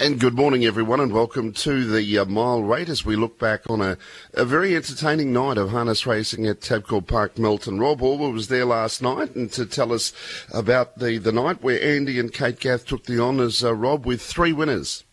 And good morning, everyone, and welcome to the uh, mile rate as we look back on a, a very entertaining night of harness racing at Tabcorp Park, Melton. Rob Auber was there last night and to tell us about the, the night where Andy and Kate Gath took the honours, uh, Rob, with three winners.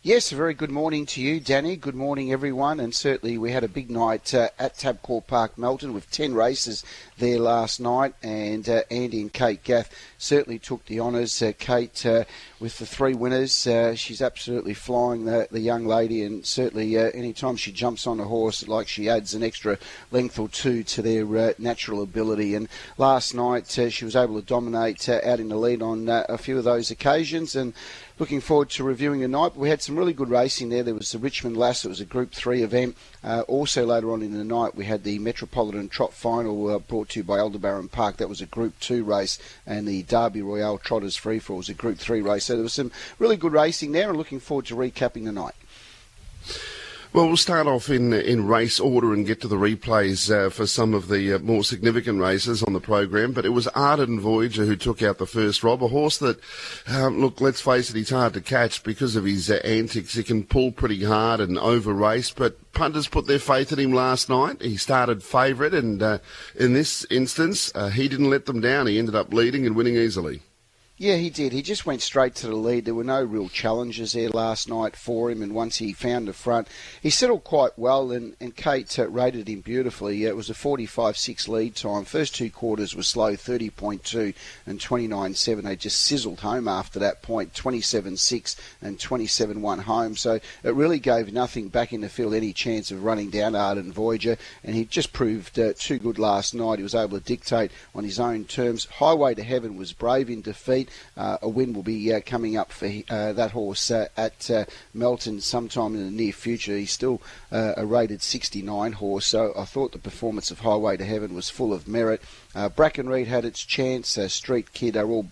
Yes, a very good morning to you, Danny. Good morning, everyone. And certainly, we had a big night uh, at Tabcorp Park, Melton, with 10 races there last night. And uh, Andy and Kate Gath certainly took the honours. Uh, Kate, uh, with the three winners, uh, she's absolutely flying, the, the young lady. And certainly, uh, anytime she jumps on a horse, like she adds an extra length or two to their natural ability. And last night, she was able to dominate out in the lead on a few of those occasions. And looking forward to reviewing the night. We had some really good racing there. There was the Richmond Lass, it was a Group 3 event. Uh, also, later on in the night, we had the Metropolitan Trot Final uh, brought to you by Aldebaran Park. That was a Group 2 race, and the Derby Royale Trotters Free For was a Group 3 race. So there was some really good racing there, and looking forward to recapping the night. Well, we'll start off in in race order and get to the replays uh, for some of the uh, more significant races on the program. But it was Ardent Voyager who took out the first Rob, a horse that, um, look, let's face it, he's hard to catch because of his uh, antics. He can pull pretty hard and over race, but punters put their faith in him last night. He started favourite, and uh, in this instance, uh, he didn't let them down. He ended up leading and winning easily. Yeah, he did. He just went straight to the lead. There were no real challenges there last night for him, and once he found the front, he settled quite well, and, and Kate uh, rated him beautifully. it was a 45-6 lead time. First two quarters were slow, 30.2 and 29.7. They just sizzled home after that point, 27-6 and 27-1 home. So it really gave nothing back in the field any chance of running down Ardent Voyager, and he just proved uh, too good last night. He was able to dictate on his own terms. Highway to Heaven was brave in defeat. Uh, a win will be uh, coming up for uh, that horse at Melton sometime in the near future. He's still a rated 69 horse, so I thought the performance of Highway to Heaven was full of merit. Bracken Reed had its chance. Street Kid are all,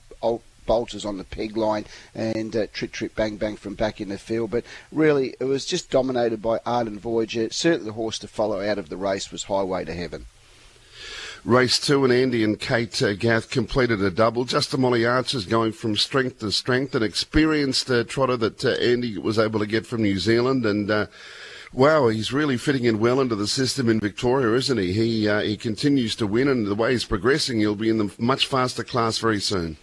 bolters on the peg line and uh, trip trip bang bang from back in the field. But really, it was just dominated by Ardent Voyager. Certainly, the horse to follow out of the race was Highway to Heaven. Race two, and Andy and Kate uh, Gath completed a double. Just Molly Archer's going from strength to strength. An experienced uh, trotter that uh, Andy was able to get from New Zealand, and uh, wow, he's really fitting in well into the system in Victoria, isn't he? He uh, he continues to win, and the way he's progressing, he'll be in the much faster class very soon.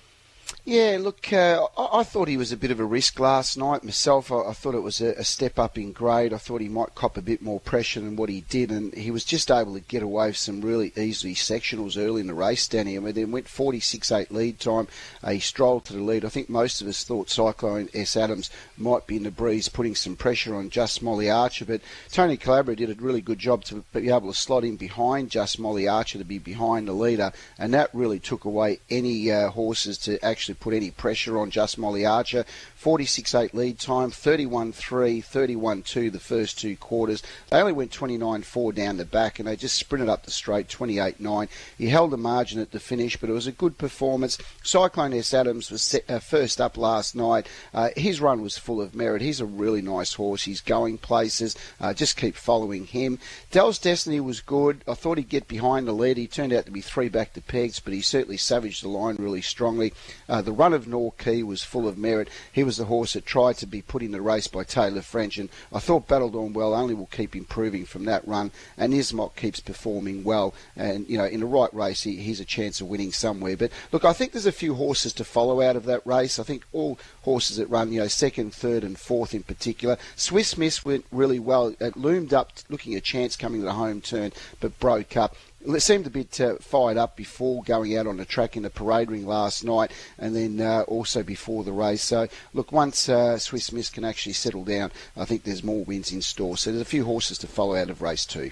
Yeah, look, uh, I, I, thought he was a bit of a risk last night. Myself, I, I thought it was a, a, step up in grade. I thought he might cop a bit more pressure than what he did, and he was just able to get away with some really easy sectionals early in the race, Danny. Mean, then went 46-8 lead time. Uh, he strolled to the lead. I think most of us thought Cyclone S. Adams might be in the breeze, putting some pressure on Just Molly Archer, but Tony Calabria did a really good job to be able to slot in behind Just Molly Archer to be behind the leader, and that really took away any uh, horses to actually to put any pressure on Just Molly Archer. 46-8 lead time, 31-3, 31-2 the first two quarters. They only went 29-4 down the back and they just sprinted up the straight 28-9. He held the margin at the finish, but it was a good performance. Cyclone S. Adams was set, uh, first up last night. Uh, his run was full of merit. He's a really nice horse. He's going places. Uh, just keep following him. Dell's Destiny was good. I thought he'd get behind the lead. He turned out to be three back to pegs, but he certainly savaged the line really strongly. Uh, the run of Norquay was full of merit. He was the horse that tried to be put in the race by Tayla French, and I thought Battled on Well only will keep improving from that run, and Ismok keeps performing well, and you know in the right race he, he's a chance of winning somewhere. But look, I think there's a few horses to follow out of that race. I think all horses that run, you know, second, third, and fourth in particular. Swiss Miss went really well. It loomed up, looking a chance coming to the home turn, but broke up seemed a bit uh, fired up before going out on the track in the parade ring last night, and then uh, also before the race. So, look, once uh, Swiss Miss can actually settle down, I think there's more wins in store. So, there's a few horses to follow out of race two.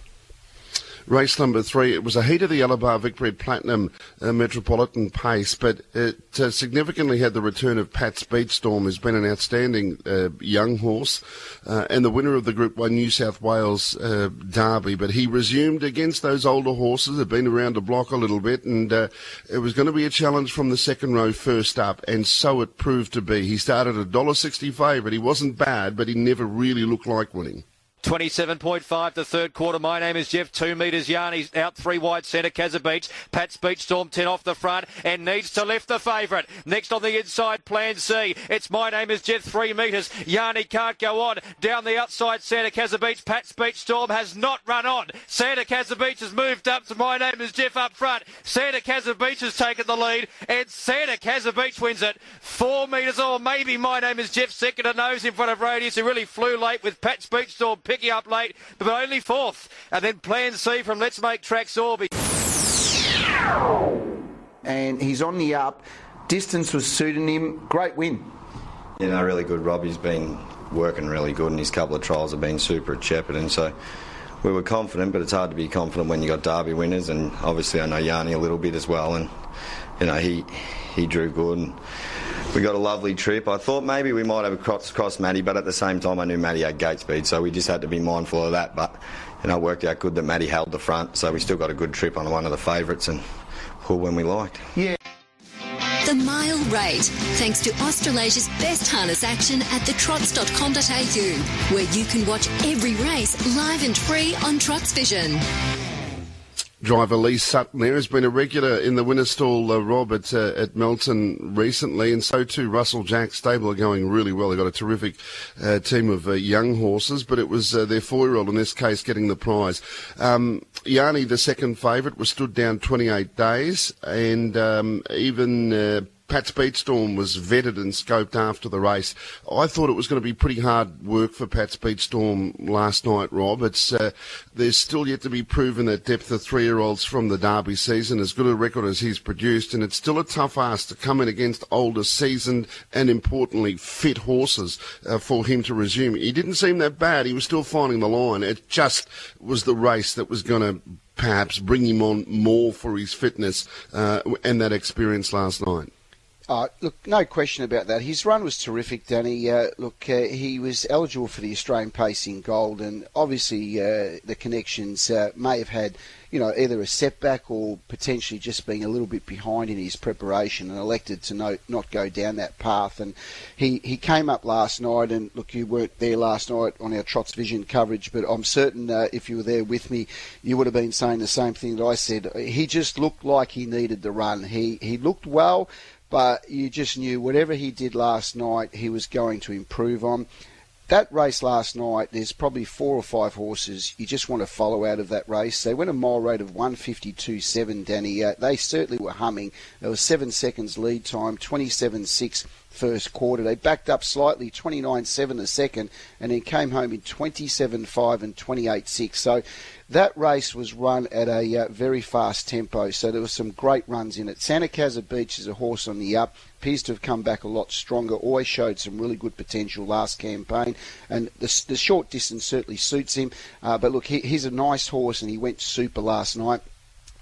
Race number three, it was a heat of the Alabar Vic Bred Platinum uh, Metropolitan Pace, but it uh, significantly had the return of Pat Speedstorm, who's been an outstanding uh, young horse uh, and the winner of the Group 1 New South Wales uh, Derby. But he resumed against those older horses, had been around the block a little bit, and uh, it was going to be a challenge from the second row first up, and so it proved to be. He started a $1.60 favourite. He wasn't bad, but he never really looked like winning. 27.5 to third quarter. My name is Jeff. Two metres yarn. He's out three wide centre. Casa Beach. Pat's Beach Storm 10 off the front and needs to lift the favourite. Next on the inside, Plan C. It's My name is Jeff. Three metres. Yarny can't go on. Down the outside, Santa Casa Beach. Pat's Beach Storm has not run on. Santa Casa Beach has moved up to My name is Jeff up front. Santa Casa Beach has taken the lead and Santa Casa Beach wins it. Four metres or maybe My name is Jeff second to nose in front of Radius who really flew late with Pat's Beach Storm picking up late, but only fourth. And then Plan C from Let's Make Tracks Orby. And he's on the up. Distance was suiting him. Great win. You know, really good. Robbie's been working really good, and his couple of trials have been super at Shepparton. So we were confident, but it's hard to be confident when you got Derby winners, and obviously I know Yarny a little bit as well, and you know he he drew good. And, we got a lovely trip. I thought maybe we might have crossed, crossed Matty, but at the same time, I knew Matty had gate speed, so we just had to be mindful of that. But you know, it worked out good that Matty held the front, so we still got a good trip on one of the favourites and pulled when we liked. Yeah. The Mile Rate, thanks to Australasia's best harness action at thetrots.com.au, where you can watch every race live and free on Trots Vision driver Lee Sutton there has been a regular in the winner's stall, uh, Rob, at, uh, at Melton recently, and so too Russell Jack. Stable are going really well. They've got a terrific uh, team of uh, young horses, but it was uh, their four-year-old in this case getting the prize. Um, Yarny, the second favourite, was stood down 28 days, and um, even uh, Pat Speedstorm was vetted and scoped after the race. I thought it was going to be pretty hard work for Pat Speedstorm last night, Rob. It's uh, there's still yet to be proven that depth of three-year-olds from the Derby season, as good a record as he's produced, and it's still a tough ask to come in against older, seasoned, and importantly fit horses uh, for him to resume. He didn't seem that bad. He was still finding the line. It just was the race that was going to perhaps bring him on more for his fitness uh, and that experience last night. Uh, look, no question about that. His run was terrific, Danny. Uh, look, uh, he was eligible for the Australian Pacing Gold, and obviously uh, the connections uh, may have had, you know, either a setback or potentially just being a little bit behind in his preparation, and elected to no, not go down that path. And he, he came up last night, and look, you weren't there last night on our Trots Vision coverage, but I'm certain if you were there with me, you would have been saying the same thing that I said. He just looked like he needed the run. He he looked well but you just knew whatever he did last night, he was going to improve on. That race last night, there's probably four or five horses you just want to follow out of that race. They went a mile rate of 152.7, Danny. Uh, they certainly were humming. There was seven seconds lead time, 27.6 first quarter. They backed up slightly, 29.7 a second, and then came home in 27.5 and 28.6. So that race was run at a uh, very fast tempo, so there were some great runs in it. Santa Casa Beach is a horse on the up, appears to have come back a lot stronger, always showed some really good potential last campaign, and the, the short distance certainly suits him. Uh, but look, he, he's a nice horse, and he went super last night.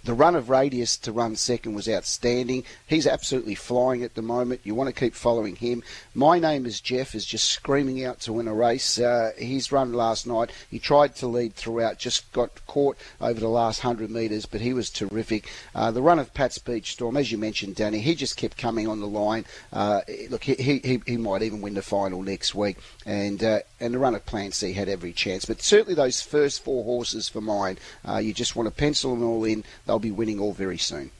The run of Radius to run second was outstanding. He's absolutely flying at the moment. You want to keep following him. My name is Jeff is just screaming out to win a race. Uh, his run last night, he tried to lead throughout, just got caught over the last 100 metres, but he was terrific. Uh, the run of Pat's Beach Storm, as you mentioned, Danny, he just kept coming on the line. Uh, look, he, he, he might even win the final next week. And, uh, and the run of Plan C had every chance. But certainly those first four horses for mine, uh, you just want to pencil them all in they'll be winning all very soon.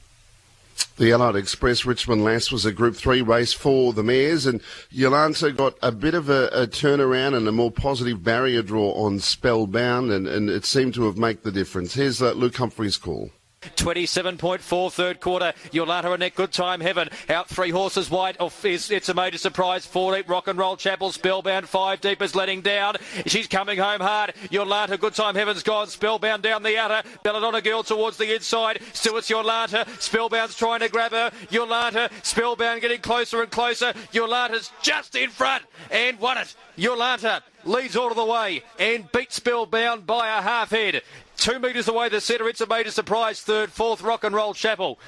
The Allied Express Richmond Lass was a Group 3 race for the mares, and Jolanta got a bit of a, a, turnaround and a more positive barrier draw on Spellbound, and, and it seemed to have made the difference. Here's uh, Luke Humphrey's call. 27.4 third quarter. Yolanta it Good Time Heaven. Out three horses wide. Oh, it's, it's a major surprise. Four deep Rock and Roll Chapel. Spellbound five deep is letting down. She's coming home hard. Yolanta Good Time Heaven's gone. Spellbound down the outer. Belladonna Girl towards the inside. Still it's Yolanta. Spellbound's trying to grab her. Yolanta. Spellbound getting closer and closer. Yolanta's just in front and won it. Yolanta leads all of the way and beats Spellbound by a half head. Two metres away the centre, it's a major surprise. Third, fourth, Rock and Roll Chapel.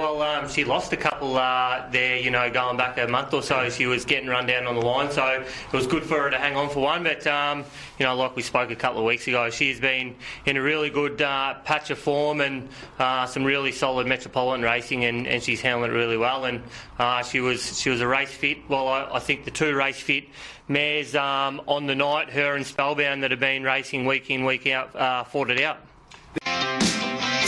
Well, um, she lost a couple uh, there, you know, going back a month or so. She was getting run down on the line, so it was good for her to hang on for one. But, um, you know, like we spoke a couple of weeks ago, she's been in a really good uh, patch of form and uh, some really solid metropolitan racing, and, and she's handling it really well. And uh, she was she was a race fit. Well, I, I think the two race fit mares um, on the night, her and Spellbound, that have been racing week in, week out, uh, fought it out.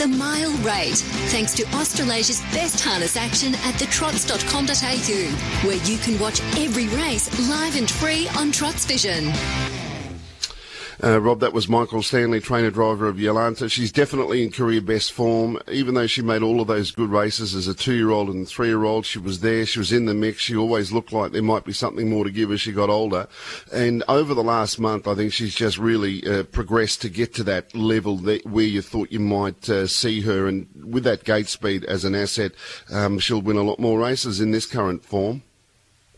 The Mile Rate, thanks to Australasia's best harness action at thetrots.com.au, where you can watch every race live and free on Trots Vision. Uh, Rob, that was Michael Stanley, trainer driver of Yolanta. She's definitely in career best form. Even though she made all of those good races as a two-year-old and three-year-old, she was there. She was in the mix. She always looked like there might be something more to give as she got older. And over the last month, I think she's just really uh, progressed to get to that level that, where you thought you might uh, see her. And with that gate speed as an asset, um, she'll win a lot more races in this current form.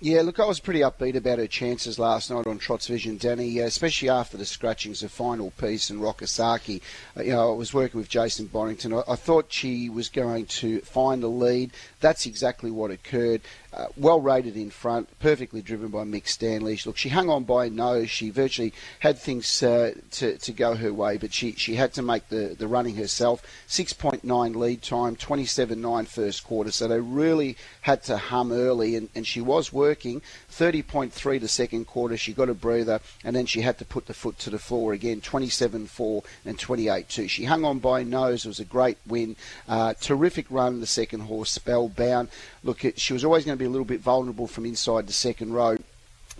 Yeah, look, I was pretty upbeat about her chances last night on Trots Vision, Danny, especially after the scratchings of Final Piece and Rockasaki. Uh, you know, I was working with Jason Bonington. I, I, thought she was going to find the lead. That's exactly what occurred. Uh, well rated in front, perfectly driven by Mick Stanley. Look, she hung on by nose. She virtually had things uh, to, to go her way, but she, she had to make the, the running herself. 6.9 lead time, 27.9 first quarter, so they really had to hum early, and, and she was working. 30.3 the second quarter, she got a breather, and then she had to put the foot to the floor again, 27.4 and 28.2. She hung on by nose. It was a great win. Uh, terrific run, the second horse, Spellbound. Look, she was always going to be a little bit vulnerable from inside the second row.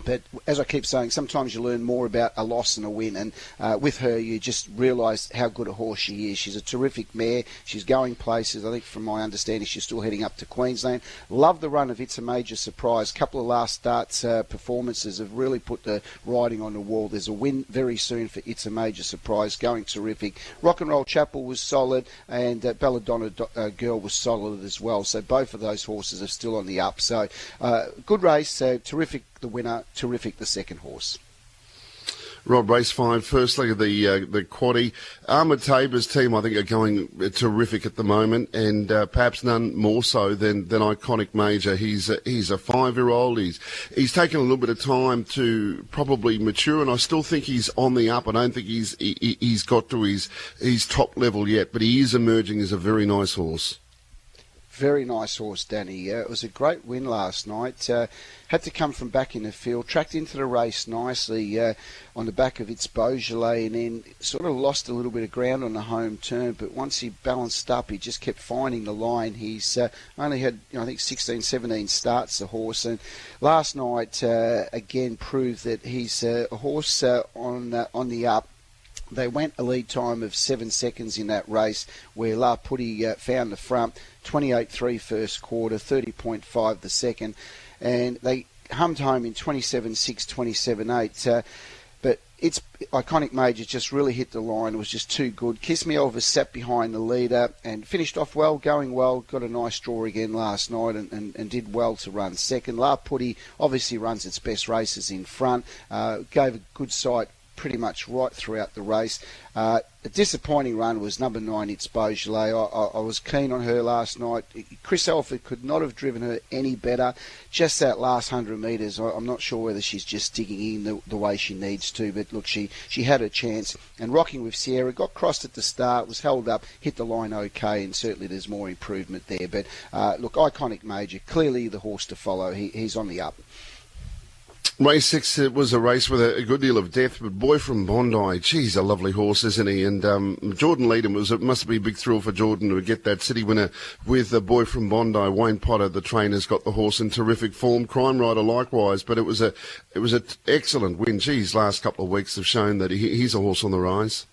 But as I keep saying, sometimes you learn more about a loss than a win. And uh, with her, you just realise how good a horse she is. She's a terrific mare. She's going places. I think, from my understanding, she's still heading up to Queensland. Love the run of It's a Major Surprise. A couple of last starts uh, performances have really put the riding on the wall. There's a win very soon for It's a Major Surprise. Going terrific. Rock and Roll Chapel was solid, and uh, Belladonna uh, Girl was solid as well. So both of those horses are still on the up. So uh, good race. Uh, terrific the winner. Terrific, the second horse. Rob, race five, first leg of the uh, the quaddy. Ahmed Tabor's team, I think, are going terrific at the moment, and uh, perhaps none more so than, than Iconic Major. He's a, he's a five year old. He's he's taken a little bit of time to probably mature, and I still think he's on the up. I don't think he's he, he's got to his his top level yet, but he is emerging as a very nice horse. Very nice horse, Danny. Uh, it was a great win last night. Uh, had to come from back in the field, tracked into the race nicely uh, on the back of its Beaujolais, and then sort of lost a little bit of ground on the home turn. But once he balanced up, he just kept finding the line. He's uh, only had, you know, I think, 16, 17 starts, the horse. And last night, uh, again, proved that he's uh, a horse on, on the up they went a lead time of seven seconds in that race where La Putty uh, found the front. 28.3 first quarter, 30.5 the second, and they hummed home in 27.6, 27.8. Uh, but its iconic major just really hit the line. It was just too good. Kiss Me Elvis sat behind the leader and finished off well, going well. Got a nice draw again last night and, and, and did well to run second. La Putty obviously runs its best races in front. Uh, gave a good sight pretty much right throughout the race. Uh, a disappointing run was number nine, It's Beaujolais. I, I, I, was keen on her last night. Chris Alford could not have driven her any better. Just that last 100 metres, I, am not sure whether she's just digging in the, the, way she needs to, but look, she, she had a chance. And rocking with Sierra, got crossed at the start, was held up, hit the line okay, and certainly there's more improvement there. But uh, look, iconic major, clearly the horse to follow. He, he's on the up. Race six it was a race with a, a, good deal of depth, but boy from Bondi, geez, a lovely horse, isn't he? And um, Jordan Leedham was it must be a big thrill for Jordan to get that city winner with the boy from Bondi. Wayne Potter, the trainer's got the horse in terrific form. Crime Rider likewise, but it was a it was an excellent win. Geez, last couple of weeks have shown that he, he's a horse on the rise.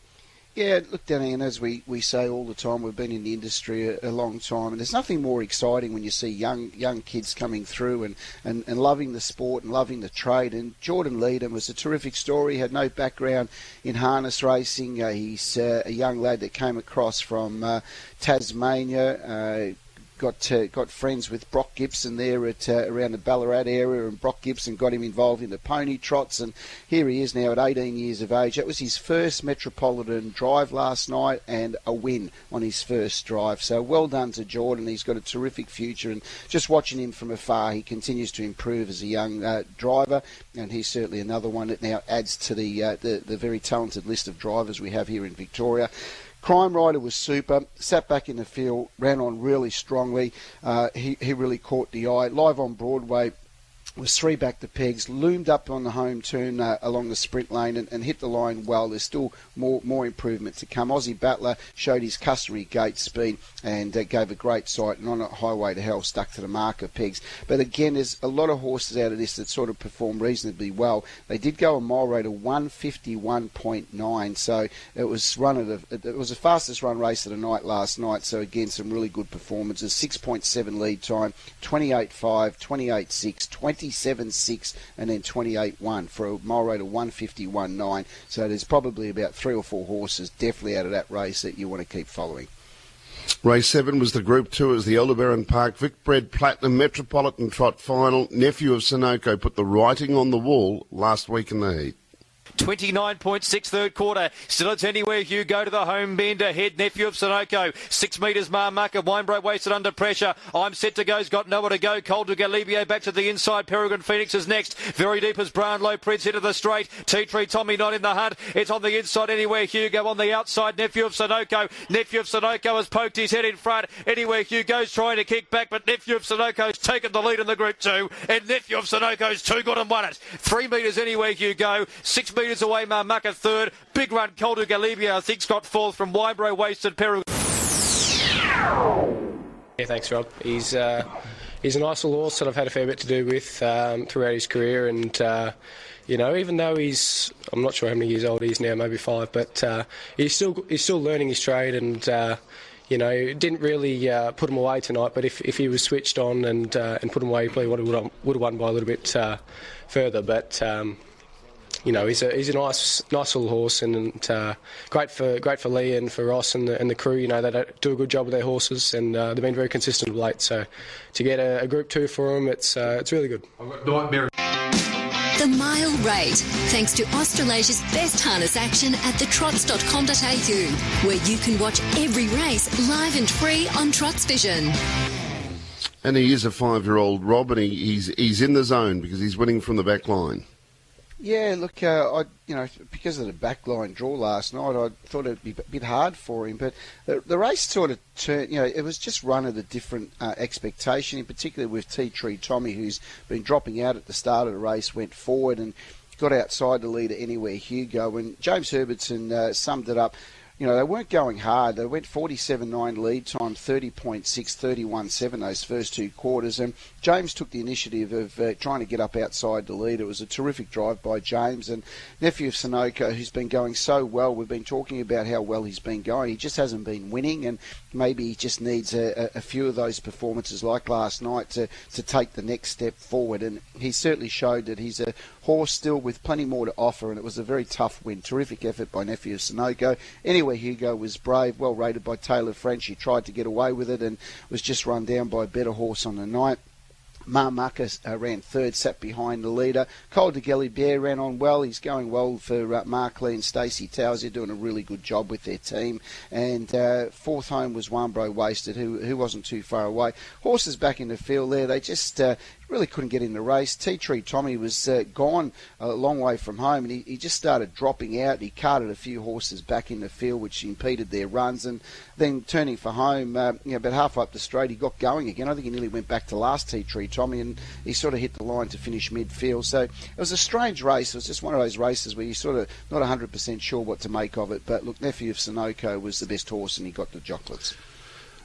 Yeah, look, Danny, and as we, we say all the time, we've been in the industry a, a, long time, and there's nothing more exciting when you see young young kids coming through and, and, and loving the sport and loving the trade. And Jordan Leedham was a terrific story, He had no background in harness racing. Uh, he's uh, a young lad that came across from uh, Tasmania. Got uh, got friends with Brock Gibson there at uh, around the Ballarat area, and Brock Gibson got him involved in the pony trots, and here he is now at 18 years of age. That was his first Metropolitan drive last night, and a win on his first drive. So well done to Jordan. He's got a terrific future, and just watching him from afar, he continues to improve as a young uh, driver, and he's certainly another one that now adds to the, uh, the the very talented list of drivers we have here in Victoria. Crime Rider was super, sat back in the field, ran on really strongly. Uh, he, he really caught the eye. Live on Broadway, was three back to pegs, loomed up on the home turn uh, along the sprint lane and, and, hit the line well. There's still more more improvement to come. Aussie Battler showed his customary gate speed and uh, gave a great sight and on a highway to hell stuck to the mark of pegs. But again, there's a lot of horses out of this that sort of perform reasonably well. They did go a mile rate of 151.9, so it was run at a, it was the fastest run race of the night last night. So again, some really good performances. 6.7 lead time, 28.5, 28.6, 20. 27.6 and then 28.1 for a mile rate of 151.9. So there's probably about three or four horses definitely out of that race that you want to keep following. Race 7 was the Group 2 as the Aldebaran Park Vic Bred Platinum Metropolitan Trot Final. Nephew of Sunoco put the writing on the wall last week in the heat. 29.6 third quarter. Still it's anywhere. You go to the home bend ahead. Nephew of Sunoco. Six metres Marmucker. Winebro wasted under pressure. I'm set to go. He's got nowhere to go. Cold to Galibio back to the inside. Peregrine Phoenix is next. Very deep as Brownlow Prince into the straight. Tea Tree Tommy not in the hunt. It's on the inside anywhere. Hugo on the outside. Nephew of Sunoco. Nephew of Sunoco has poked his head in front. Anywhere Hugo's trying to kick back, but Nephew of Sunoco's taken the lead in the group two. And Nephew of Sunoco's too good and won it. Three metres anywhere Hugo. Six metres away Marmucker third. Big run Colder Galibia, I think, got fourth from Wybro Wasted Peru. Yeah, thanks, Rob. He's uh, he's a nice little horse that I've had a fair bit to do with um, throughout his career, and uh, you know, even though he's I'm not sure how many years old he is now, maybe five, but uh, he's still he's still learning his trade, and uh, you know, didn't really uh, put him away tonight. But if, if he was switched on and uh, and put him away, he probably would have would have won by a little bit uh, further. But um, you know, he's a he's a nice nice little horse and uh, great for great for Lee and for Ross and the, and the crew. You know, they do a good job with their horses and uh, they've been very consistent of late. So to get a, a Group Two for them, it's uh, it's really good. The Mile Rate, thanks to Australasia's best harness action at thetrots.com.au, where you can watch every race live and free on Trots Vision. And he is a five-year-old Rob, and he, he's he's in the zone because he's winning from the back line. Yeah, look, uh, I you know because of the backline draw last night, I thought it'd be a bit hard for him. But the, the race sort of turned. You know, it was just run at a different uh, expectation, in particular with Tea Tree Tommy, who's been dropping out at the start of the race, went forward and got outside the leader anywhere Hugo. And James Herbertson uh, summed it up you know, they weren't going hard. They went 47-9 lead time, 30.6, 31-7 those first two quarters. And James took the initiative of uh, trying to get up outside the lead. It was a terrific drive by James and nephew of Sunoco, who's been going so well. We've been talking about how well he's been going. He just hasn't been winning, and maybe he just needs a, a few of those performances like last night to, to take the next step forward. And he certainly showed that he's a horse still with plenty more to offer, and it was a very tough win. Terrific effort by nephew of Sunoco. Anyway, Hugo was brave, well rated by Tayla French. He tried to get away with it and was just run down by a better horse on the night. Marmucker uh, ran third, sat behind the leader. Cole de Bear ran on well. He's going well for uh, Mark Lee and Stacey Towers. They're doing a really good job with their team. And uh, fourth home was Wambro Wasted, who, who wasn't too far away. Horses back in the field there. They just uh, really couldn't get in the race. Tea Tree Tommy was uh, gone a long way from home, and he, he just started dropping out. He carted a few horses back in the field, which impeded their runs, and then turning for home, uh, you know, about halfway up the straight, he got going again. I think he nearly went back to last Tea Tree Tommy, and he sort of hit the line to finish midfield. So it was a strange race. It was just one of those races where you're sort of not 100% sure what to make of it. But look, nephew of Sunoco was the best horse, and he got the chocolates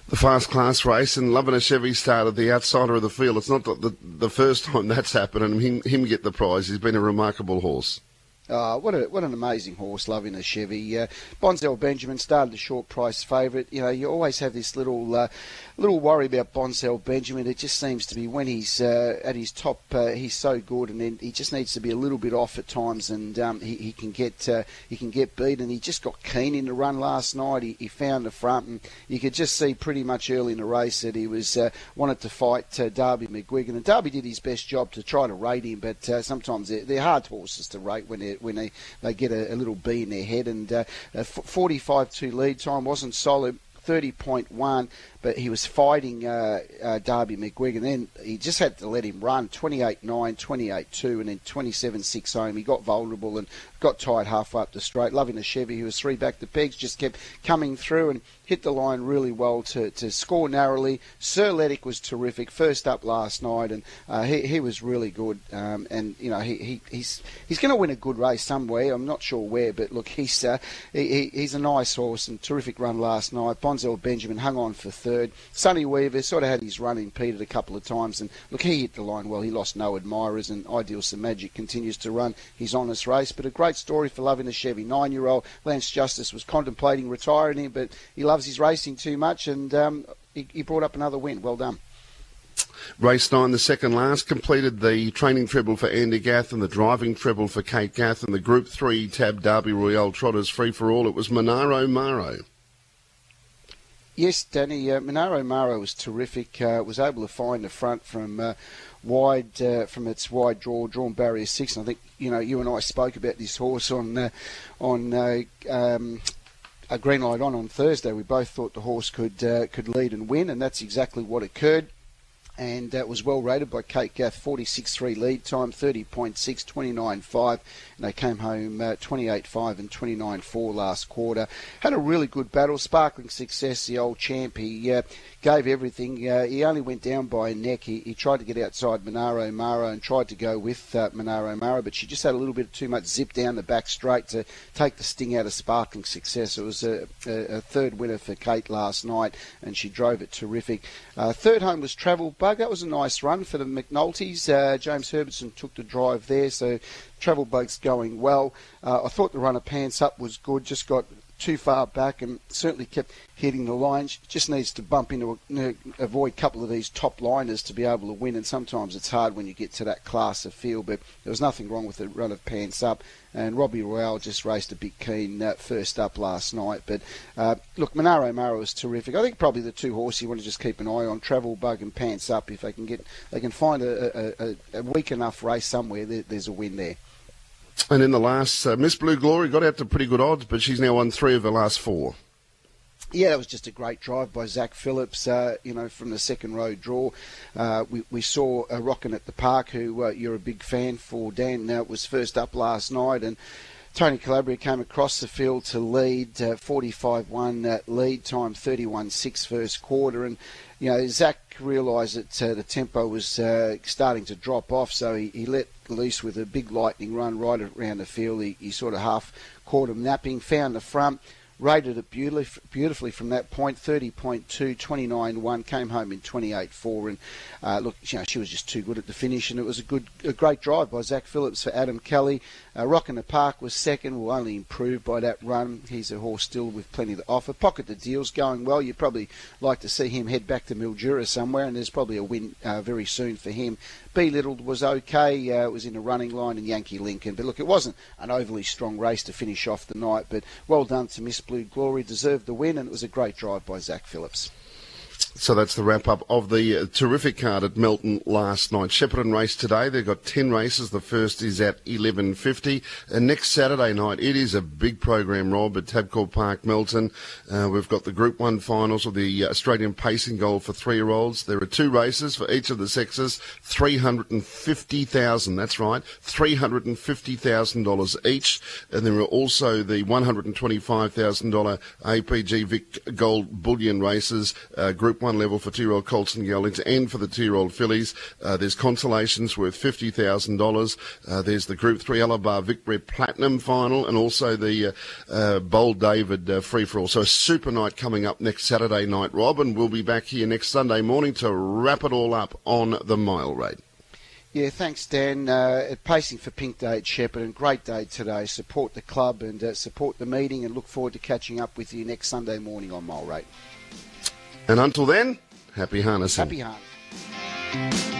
the fast class race and loving a Chevy started the outsider of the field. It's not the, the, the first time that's happened and him, him get the prize. He's been a remarkable horse. Oh, what a what an amazing horse, loving a Chevy. Uh, Bonzel Benjamin started a short price favourite. You know, you always have this little uh, little worry about Bonzel Benjamin. It just seems to be when he's uh, at his top, uh, he's so good, and then he just needs to be a little bit off at times, and um, he, he can get uh, he can get beat. And he just got keen in the run last night. He, he found the front, and you could just see pretty much early in the race that he was wanted to fight Darby McGuigan, and Darby did his best job to try to rate him, but sometimes they're, they're, hard horses to rate when when they they get a, a little B in their head. And uh, 45-2 lead time wasn't solid. 30.1 but he was fighting uh, uh, Darby McGuigan. Then he just had to let him run 28 9, 28 2, and then 27 6 home. He got vulnerable and got tired halfway up the straight. Loving the Chevy, he was three back to pegs, just kept coming through and hit the line really well to, to score narrowly. Sir Letic was terrific, first up last night, and uh, he, he was really good. Um, and you know he, he he's he's going to win a good race somewhere. I'm not sure where, but look, he's uh, he, he's a nice horse and terrific run last night. Bonzel Benjamin hung on for third third. Sonny Weaver sort of had his run impeded a couple of times, and look, he hit the line well. He lost no admirers, and Ideal Some Magic continues to run his honest race. But a great story for loving a Chevy. Nine-year-old Lance Justice was contemplating retiring him, but he loves his racing too much, and um, he, he brought up another win. Well done. Race 9, the second last, completed the training treble for Andy Gath and the driving treble for Kate Gath and the Group 3 Tab Derby Royale Trotters free for all. It was Monaro Maro. Yes, Danny, uh, Monaro Maro was terrific. Uh, was able to find the front from uh, wide uh, from its wide draw, drawn barrier six. And I think you know you and I spoke about this horse on uh, on uh, um, a green light on on Thursday. We both thought the horse could could lead and win, and that's exactly what occurred and uh, was well rated by Kate Gath, 46.3 lead time, 30.6, 29.5, and they came home uh, 28.5 and 29.4 last quarter. Had a really good battle, sparkling success, the old champ. He uh, gave everything. Uh, he only went down by a neck. He, he tried to get outside Monaro Maro and tried to go with uh, Monaro Maro, but she just had a little bit too much zip down the back straight to take the sting out of sparkling success. It was a, a, a third winner for Kate last night, and she drove it terrific. Uh, third home was Travel Bug. That was a nice run for the McNultys. Uh, James Herbertson took the drive there, so Travel Bug's going well. Uh, I thought the runner Pants Up was good, just got too far back and certainly kept hitting the lines. Just needs to bump into a, avoid a couple of these top liners to be able to win. And sometimes it's hard when you get to that class of field. But there was nothing wrong with the run of pants up. And Robbie Royale just raced a bit keen uh, first up last night. But uh, look, Monaro Maro is terrific. I think probably the two horses you want to just keep an eye on: Travel Bug and Pants Up. If they can get, they can find a, a, a weak enough race somewhere. There, there's a win there. And in the last, uh, Miss Blue Glory got out to pretty good odds, but she's now won three of her last four. Yeah, that was just a great drive by Zach Phillips. Uh, you know, from the second row draw, uh, we, we saw a Rockin' at the Park, who uh, you're a big fan for. Dan uh, was first up last night, and Tony Calabria came across the field to lead, uh, 45-1 uh, lead time, 31-6 first quarter, and you know Zach realised that uh, the tempo was uh, starting to drop off, so he, he, let loose with a big lightning run right around the field. He, he sort of half caught him napping, found the front, rated it beautifully, beautifully from that point 30.2, 29 1, came home in 28 4. And uh, look, you know, she was just too good at the finish, and it was a good, a great drive by Zach Phillips for Adam Kelly. Uh, Rock in the Park was second, will only improve by that run. He's a horse still with plenty to offer. Pocket the deal's going well. You'd probably like to see him head back to Mildura somewhere, and there's probably a win uh, very soon for him. Belittled was okay, uh, was in a running line, and Yankee Lincoln. But look, it wasn't an overly strong race to finish off the night, but well done to Miss Blue Glory, deserved the win, and it was a great drive by Zach Phillips. So that's the wrap up of the uh, terrific card at Melton last night. Shepparton race today. They've got 10 races. The first is at 11.50. And next Saturday night, it is a big program, Rob, at Tabcorp Park, Melton. Uh, we've got the Group 1 finals of the Australian Pacing Gold for three-year-olds. There are two races for each of the sexes. 350000 That's right. $350,000 each. And there are also the $125,000 APG Vic Gold Bullion races, uh, Group 1 level for two-year-old Colts and Geldings and for the two-year-old fillies. Uh, there's consolations worth $50,000. Uh, there's the Group 3 Alabar Vic Bred Platinum final and also the uh, uh Bold David uh, free-for-all. So a super night coming up next Saturday night, Rob, and we'll be back here next Sunday morning to wrap it all up on the mile rate. Yeah, thanks, Dan. Uh, pacing for Pink Day at and Great day today. Support the club and uh, support the meeting, and look forward to catching up with you next Sunday morning on Mile Rate. And until then, happy harnessing. Happy harnessing.